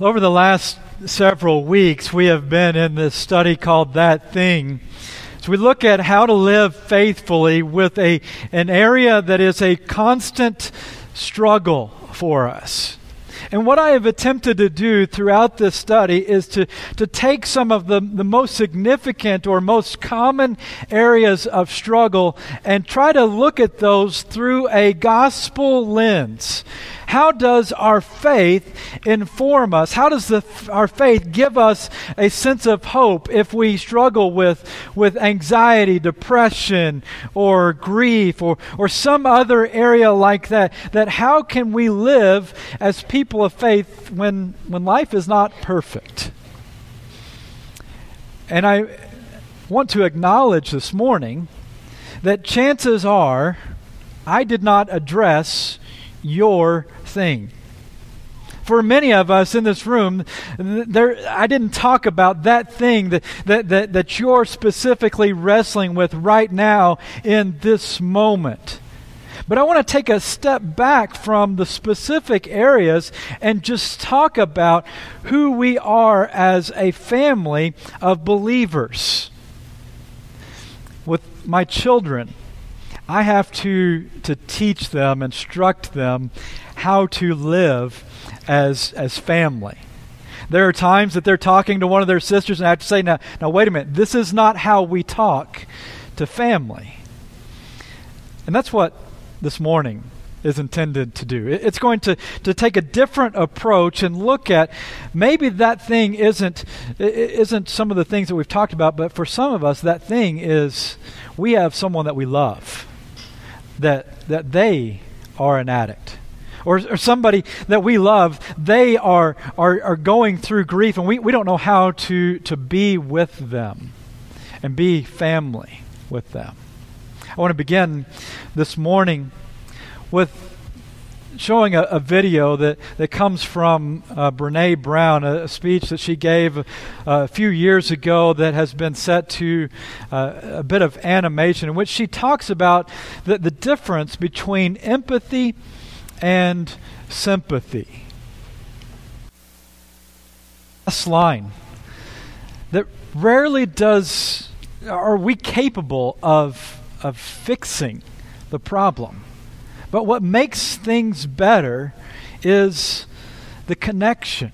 Over the last several weeks, we have been in this study called That Thing. So we look at how to live faithfully with a, an area that is a constant struggle for us. And what I have attempted to do throughout this study is to, to take some of the, the most significant or most common areas of struggle and try to look at those through a gospel lens. How does our faith inform us? How does the, our faith give us a sense of hope if we struggle with, with anxiety, depression, or grief, or, or some other area like that? That how can we live as people of faith when, when life is not perfect? And I want to acknowledge this morning that chances are I did not address your thing. For many of us in this room, there, I didn't talk about that thing that, that, that, that you're specifically wrestling with right now in this moment. But I want to take a step back from the specific areas and just talk about who we are as a family of believers. With my children, I have to, to teach them, instruct them how to live as, as family. There are times that they're talking to one of their sisters, and I have to say, now, now wait a minute, this is not how we talk to family. And that's what this morning is intended to do. It's going to, to take a different approach and look at maybe that thing isn't, isn't some of the things that we've talked about, but for some of us, that thing is we have someone that we love that, that they are an addict. Or, or somebody that we love, they are, are, are going through grief, and we, we don't know how to, to be with them and be family with them. I want to begin this morning with showing a, a, video that, that comes from uh, Brene Brown, a, a, speech that she gave uh, a few years ago that has been set to uh, a bit of animation, in which she talks about the, the difference between empathy and sympathy. Last line that rarely does are we capable of of fixing the problem but what makes things better is the connection.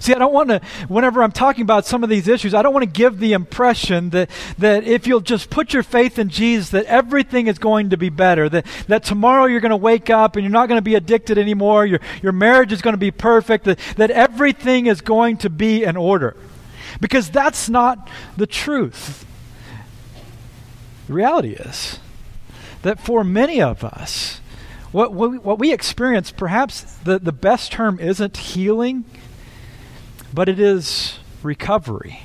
See, I don't want to, whenever I'm talking about some of these issues, I don't want to give the impression that, that if you'll just put your faith in Jesus, that everything is going to be better. That, that tomorrow you're going to wake up and you're not going to be addicted anymore. Your, your marriage is going to be perfect. That, that everything is going to be in order. Because that's not the truth. The reality is that for many of us, what, what, we, what we experience, perhaps the, the best term isn't healing, but it is recovery.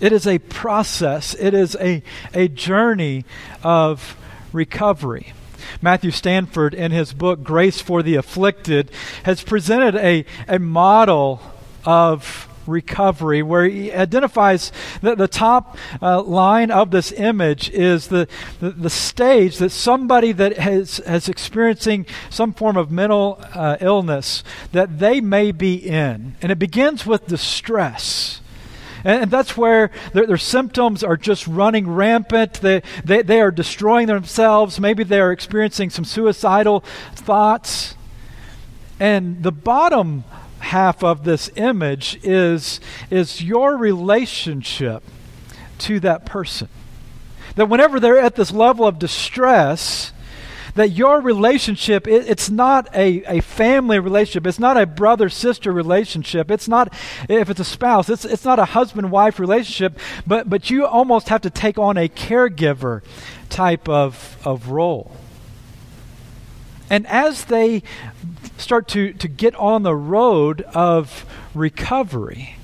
It is a process, it is a, a journey of recovery. Matthew Stanford, in his book Grace for the Afflicted, has presented a, a model of recovery, where he identifies that the top uh, line of this image is the, the, the, stage that somebody that has, has experiencing some form of mental uh, illness that they may be in. And it begins with distress. And, that's where their, their, symptoms are just running rampant. They, they, they are destroying themselves. Maybe they are experiencing some suicidal thoughts. And the bottom half of this image is, is your relationship to that person. That whenever they're at this level of distress, that your relationship it, it's not a, a family relationship. It's not a brother sister relationship. It's not if it's a spouse it's, it's not a husband wife relationship but but you almost have to take on a caregiver type of of role and as they start to, to get on the road of recovery,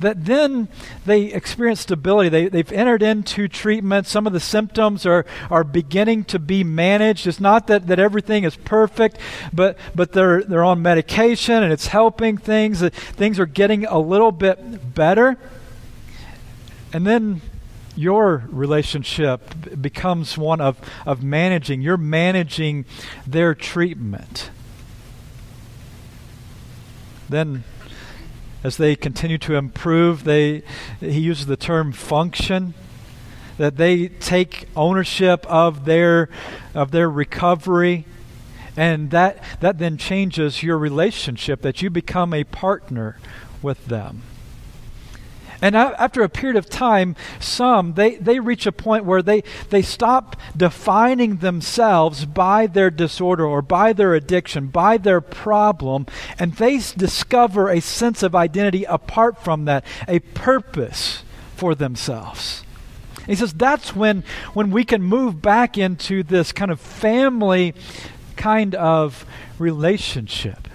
that then they experience stability. They, they've entered into treatment. Some of the symptoms are, are beginning to be managed. It's not that, that everything is perfect, but, but they're, they're on medication and it's helping things. Things are getting a little bit better. And then your relationship becomes one of, of managing. You're managing their treatment. Then, as they continue to improve, they, he uses the term function that they take ownership of their of their recovery and that that then changes your relationship that you become a partner with them and after a period of time some they, they reach a point where they, they stop defining themselves by their disorder or by their addiction by their problem and they discover a sense of identity apart from that a purpose for themselves he says that's when, when we can move back into this kind of family kind of relationship.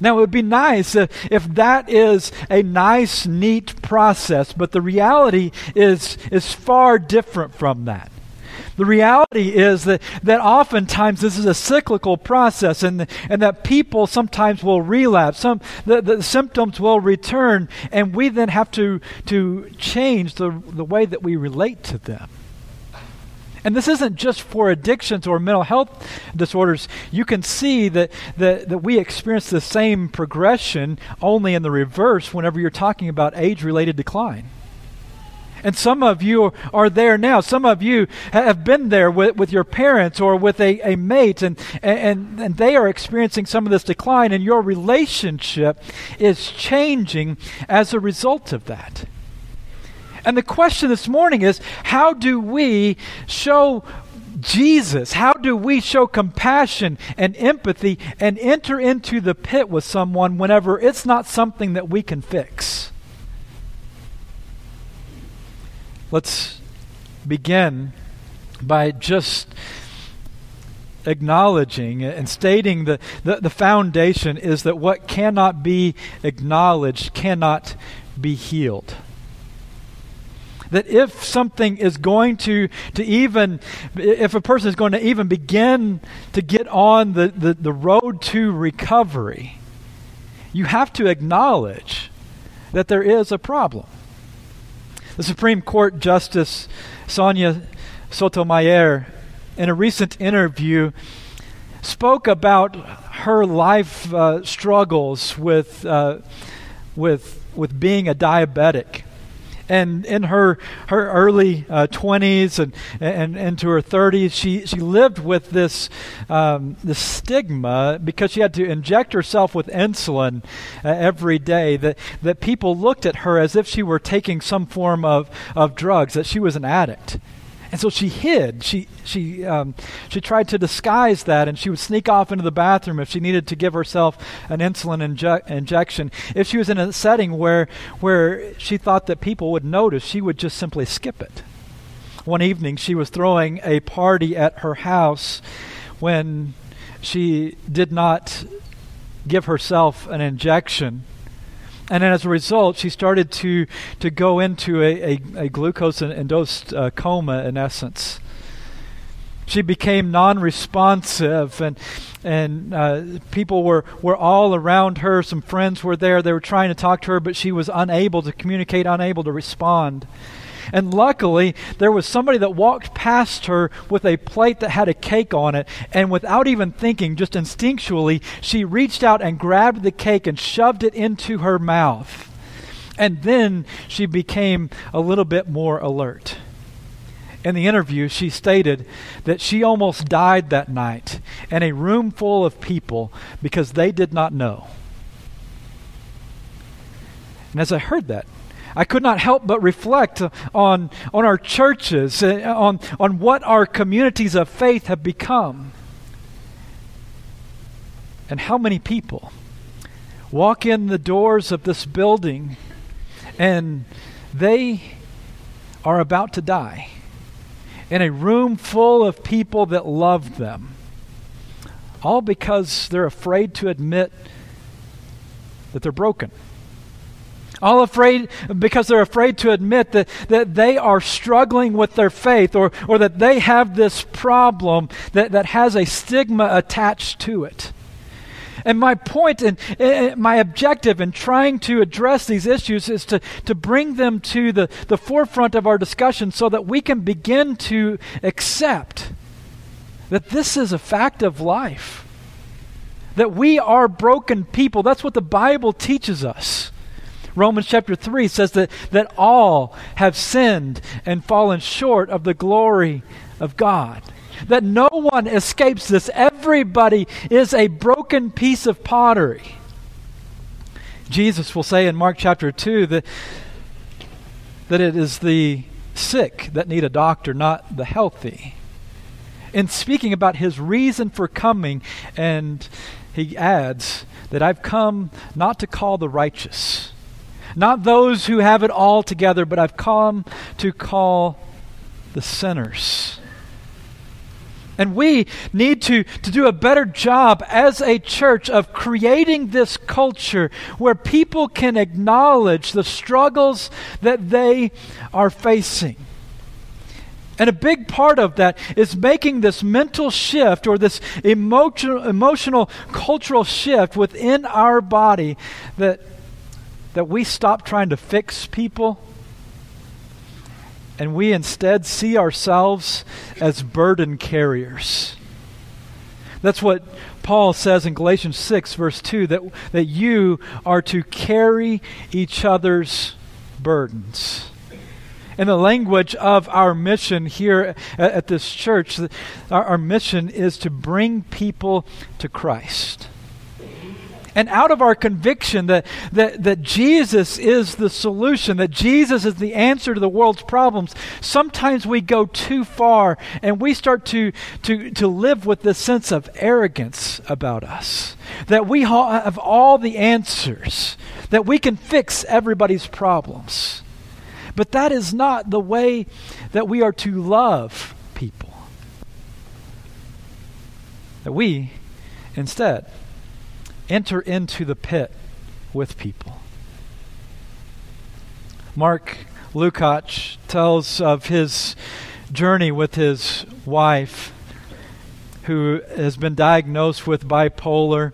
Now, it would be nice uh, if that is a nice, neat process, but the reality is, is far different from that. The reality is that, that oftentimes this is a cyclical process and, and that people sometimes will relapse. Some, the, the symptoms will return, and we then have to, to change the, the way that we relate to them. And this isn't just for addictions or mental health disorders. You can see that, that, that we experience the same progression only in the reverse whenever you're talking about age related decline. And some of you are there now. Some of you have been there with, with your parents or with a, a mate, and, and, and they are experiencing some of this decline, and your relationship is changing as a result of that. And the question this morning is how do we show Jesus? How do we show compassion and empathy and enter into the pit with someone whenever it's not something that we can fix? Let's begin by just acknowledging and stating the, the, the, foundation is that what cannot be acknowledged cannot be healed. That if something is going to, to even, if a person is going to even begin to get on the, the, the road to recovery, you have to acknowledge that there is a problem. The Supreme Court Justice Sonia Sotomayor, in a recent interview, spoke about her life uh, struggles with, uh, with, with being a diabetic and in her her early uh, 20s and, and into her 30s, she, she lived with this um, this stigma because she had to inject herself with insulin uh, every day. That that people looked at her as if she were taking some form of of drugs, that she was an addict. And so she hid. She she um, she tried to disguise that, and she would sneak off into the bathroom if she needed to give herself an insulin inje- injection. If she was in a setting where where she thought that people would notice, she would just simply skip it. One evening, she was throwing a party at her house when she did not give herself an injection and then as a result, she started to, to go into a, a, a glucose induced uh, coma, in essence. She became non responsive, and, and uh, people were, were all around her. Some friends were there. They were trying to talk to her, but she was unable to communicate, unable to respond. And luckily, there was somebody that walked past her with a plate that had a cake on it. And without even thinking, just instinctually, she reached out and grabbed the cake and shoved it into her mouth. And then she became a little bit more alert. In the interview, she stated that she almost died that night in a room full of people because they did not know. And as I heard that, I could not help but reflect on, on our churches, uh, on, on what our communities of faith have become. And how many people walk in the doors of this building and they are about to die in a room full of people that love them, all because they're afraid to admit that they're broken all afraid because they're afraid to admit that, that they are struggling with their faith or, or that they have this problem that, that has a stigma attached to it. And my point and my objective in trying to address these issues is to, to bring them to the, the forefront of our discussion so that we can begin to accept that this is a fact of life that we are broken people. That's what the Bible teaches us. Romans chapter 3 says that, that all have sinned and fallen short of the glory of God. That no one escapes this. Everybody is a broken piece of pottery. Jesus will say in Mark chapter 2 that, that it is the sick that need a doctor, not the healthy. In speaking about his reason for coming, and he adds that I've come not to call the righteous, not those who have it all together, but I've come to call the sinners. And we need to, to do a better job as a church of creating this culture where people can acknowledge the struggles that they are facing. And a big part of that is making this mental shift or this emotional, emotional cultural shift within our body that, that we stop trying to fix people and we instead see ourselves as burden carriers. That's what Paul says in Galatians 6, verse 2, that, that you are to carry each other's burdens. In the language of our mission here at, at this church, our, our mission is to bring people to Christ. And out of our conviction that, that, that Jesus is the solution, that Jesus is the answer to the world's problems, sometimes we go too far and we start to, to, to live with this sense of arrogance about us. That we have all the answers, that we can fix everybody's problems. But that is not the way that we are to love people. That we, instead, enter into the pit with people. Mark Lukach tells of his journey with his wife, who has been diagnosed with bipolar.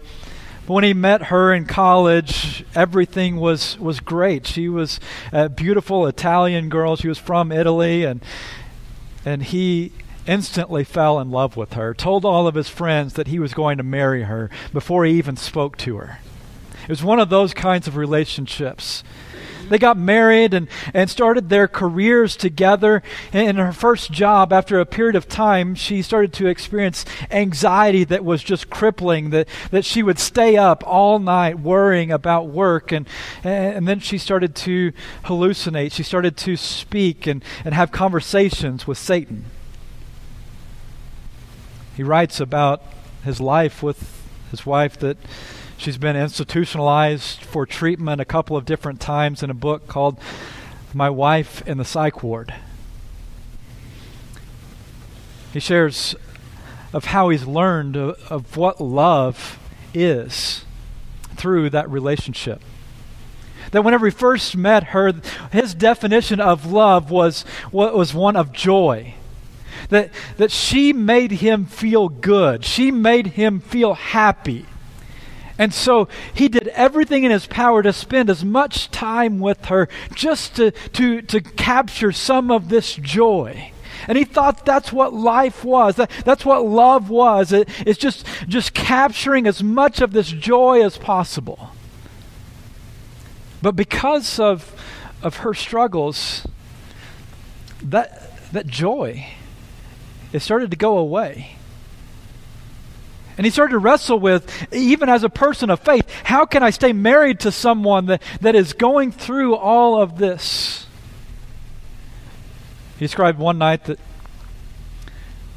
When he met her in college, everything was, was great. She was a beautiful Italian girl. She was from Italy, and and he instantly fell in love with her, told all of his friends that he was going to marry her before he even spoke to her. It was one of those kinds of relationships. They got married and, and started their careers together. In her first job, after a period of time, she started to experience anxiety that was just crippling, that, that she would stay up all night worrying about work. And, and then she started to hallucinate. She started to speak and, and have conversations with Satan. He writes about his life with his wife that she's been institutionalized for treatment a couple of different times in a book called My Wife in the Psych Ward. He shares of how he's learned of, what love is through that relationship that whenever he first met her, his definition of love was, was one of joy that, that she made him feel good. She made him feel happy. And so he did everything in his power to spend as much time with her just to, to, to capture some of this joy. And he thought that's what life was. That, that's what love was. It, it's just, just capturing as much of this joy as possible. But because of, of her struggles, that, that joy it started to go away. And he started to wrestle with, even as a person of faith, how can I stay married to someone that, that is going through all of this? He described one night that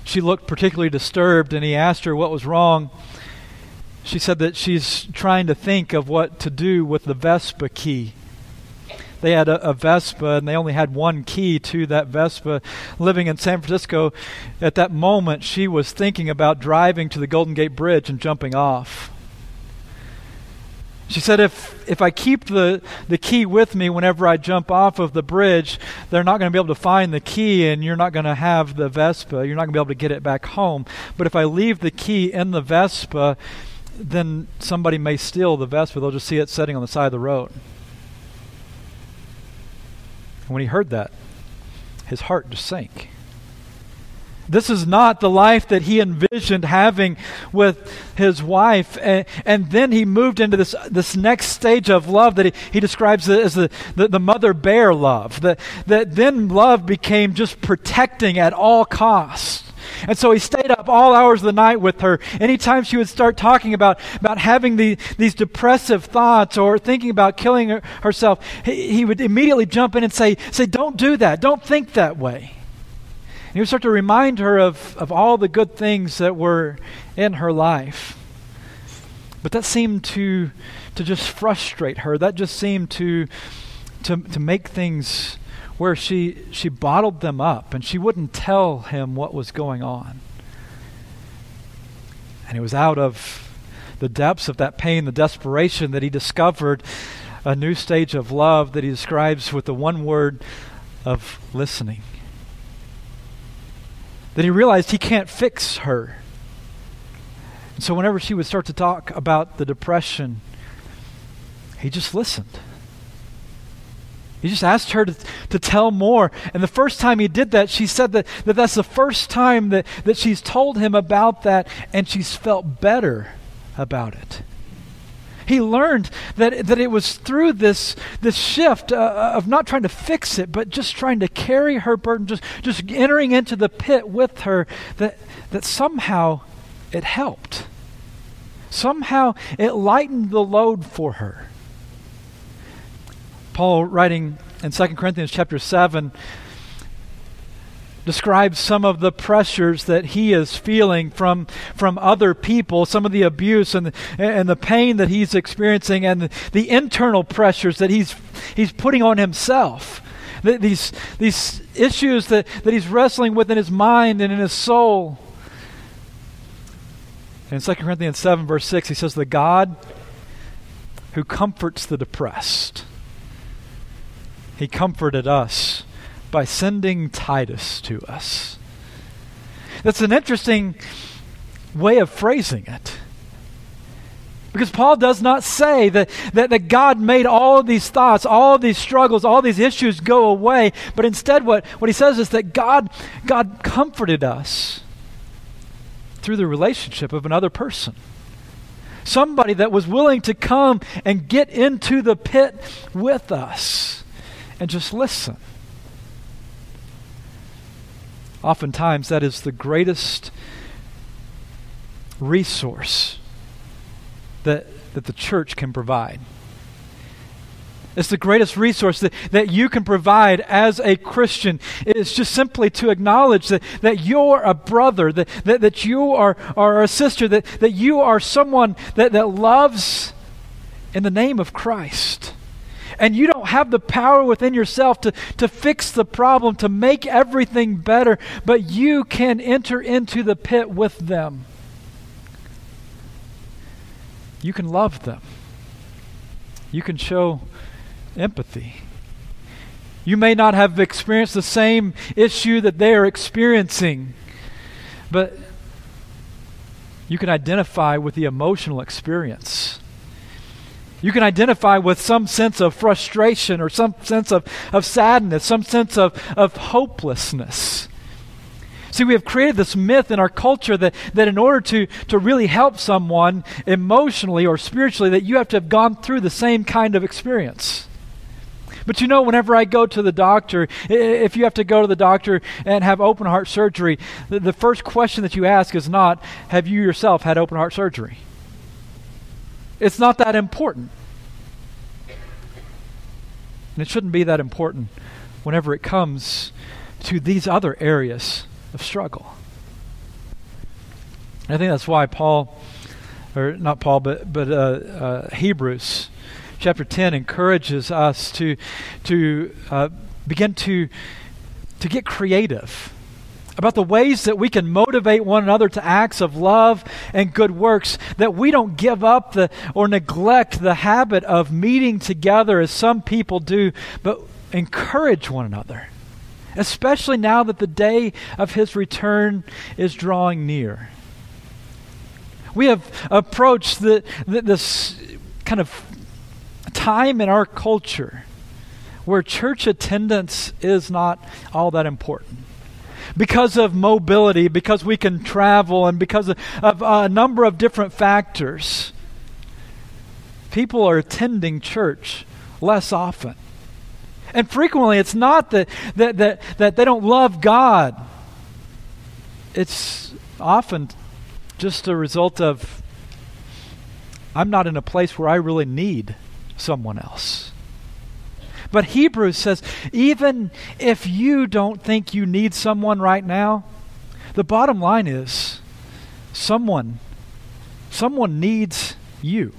she looked particularly disturbed, and he asked her what was wrong. She said that she's trying to think of what to do with the Vespa key they had a, a, Vespa and they only had one key to that Vespa. Living in San Francisco, at that moment, she was thinking about driving to the Golden Gate Bridge and jumping off. She said, if, if I keep the, the key with me whenever I jump off of the bridge, they're not going to be able to find the key and you're not going to have the Vespa. You're not going to be able to get it back home. But if I leave the key in the Vespa, then somebody may steal the Vespa. They'll just see it sitting on the side of the road. When he heard that, his heart just sank. This is not the life that he envisioned having with his wife. And, and then he moved into this, this next stage of love that he, he describes as the, the, the mother bear love. That, that then love became just protecting at all costs. And so he stayed up all hours of the night with her. Anytime she would start talking about, about having the, these depressive thoughts or thinking about killing her, herself, he, he would immediately jump in and say, say, Don't do that. Don't think that way. And he would start to remind her of, of all the good things that were in her life. But that seemed to, to just frustrate her. That just seemed to, to, to make things where she, she bottled them up and she wouldn't tell him what was going on. And it was out of the depths of that pain, the desperation, that he discovered a new stage of love that he describes with the one word of listening that he realized he can't fix her. And so whenever she would start to talk about the depression, he just listened. He just asked her to, to tell more. And the first time he did that, she said that, that that's the first time that, that she's told him about that, and she's felt better about it. He learned that, that it was through this, this shift uh, uh, of not trying to fix it, but just trying to carry her burden, just, just entering into the pit with her, that, that somehow it helped. Somehow it lightened the load for her. Paul, writing in 2 Corinthians chapter 7, describes some of the pressures that he is feeling from, from other people, some of the abuse and and the pain that he's experiencing, and the, the internal pressures that he's, he's putting on himself. These, these issues that, that he's wrestling with in his mind and in his soul. In 2 Corinthians 7, verse 6, he says, The God who comforts the depressed, he comforted us by sending Titus to us. That's an interesting way of phrasing it. Because Paul does not say that, that, that God made all of these thoughts, all of these struggles, all these issues go away, but instead what, what he says is that God, God comforted us through the relationship of another person. Somebody that was willing to come and get into the pit with us and just listen. Oftentimes, that is the greatest resource that, that the church can provide. It's the greatest resource that, that you can provide as a Christian. It's just simply to acknowledge that, that you're a brother, that, that, that you are, are a sister, that, that you are someone that, that loves in the name of Christ and you don't have the power within yourself to, to fix the problem, to make everything better, but you can enter into the pit with them. You can love them. You can show empathy. You may not have experienced the same issue that they are experiencing, but you can identify with the emotional experience. You can identify with some sense of frustration or some sense of, of sadness, some sense of, of hopelessness. See, we have created this myth in our culture that, that in order to, to really help someone emotionally or spiritually, that you have to have gone through the same kind of experience. But you know, whenever I go to the doctor, if you have to go to the doctor and have open heart surgery, the, the first question that you ask is not, Have you yourself had open heart surgery? It's not that important. And it shouldn't be that important whenever it comes to these other areas of struggle. I think that's why Paul, or not Paul, but, but uh, uh, Hebrews chapter 10 encourages us to, to uh, begin to, to get creative about the ways that we can motivate one another to acts of love and good works, that we don't give up the, or neglect the habit of meeting together as some people do, but encourage one another, especially now that the day of his return is drawing near. We have approached the, the, this kind of time in our culture where church attendance is not all that important because of mobility, because we can travel, and because of, of uh, a number of different factors, people are attending church less often. And frequently, it's not that, that, that, that they don't love God, it's often just a result of I'm not in a place where I really need someone else. But Hebrews says even if you don't think you need someone right now, the bottom line is someone someone needs you.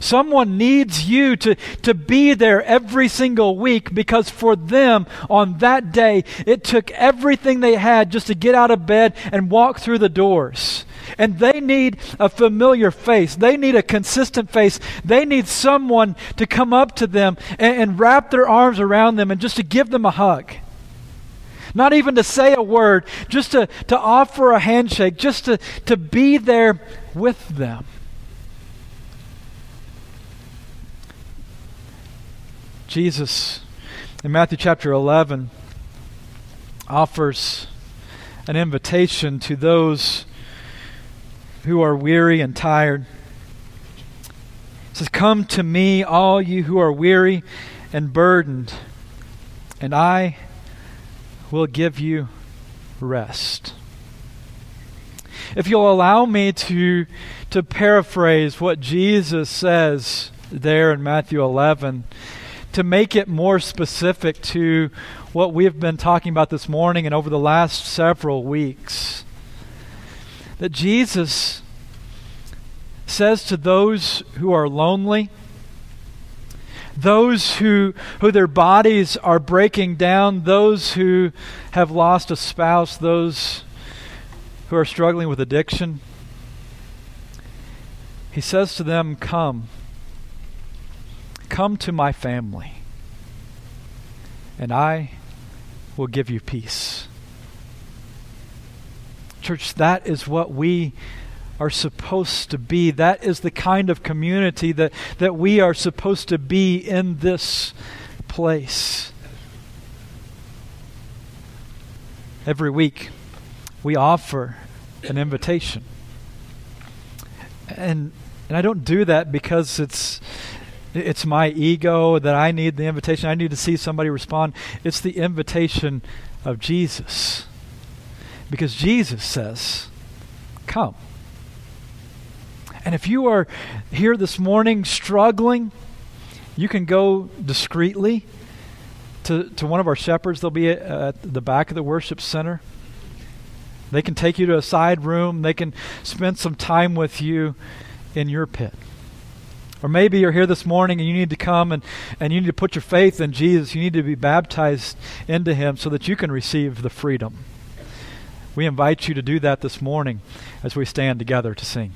Someone needs you to, to be there every single week because for them on that day, it took everything they had just to get out of bed and walk through the doors. And they need a familiar face. They need a consistent face. They need someone to come up to them and, and wrap their arms around them and just to give them a hug. Not even to say a word, just to, to offer a handshake, just to, to be there with them. Jesus, in Matthew chapter 11, offers an invitation to those who are weary and tired. He says, Come to me, all you who are weary and burdened, and I will give you rest. If you'll allow me to, to paraphrase what Jesus says there in Matthew 11, to make it more specific to what we've been talking about this morning and over the last several weeks. That Jesus says to those who are lonely, those who, who their bodies are breaking down, those who have lost a spouse, those who are struggling with addiction, he says to them, Come. Come to my family, and I will give you peace. Church, that is what we are supposed to be. That is the kind of community that, that we are supposed to be in this place. Every week, we offer an invitation. And, and I don't do that because it's it's my ego that I need the invitation. I need to see somebody respond. It's the invitation of Jesus. Because Jesus says, Come. And if you are here this morning struggling, you can go discreetly to, to one of our shepherds. They'll be at, at the back of the worship center. They can take you to a side room, they can spend some time with you in your pit. Or maybe you're here this morning and you need to come and, and you need to put your faith in Jesus. You need to be baptized into Him so that you can receive the freedom. We invite you to do that this morning as we stand together to sing.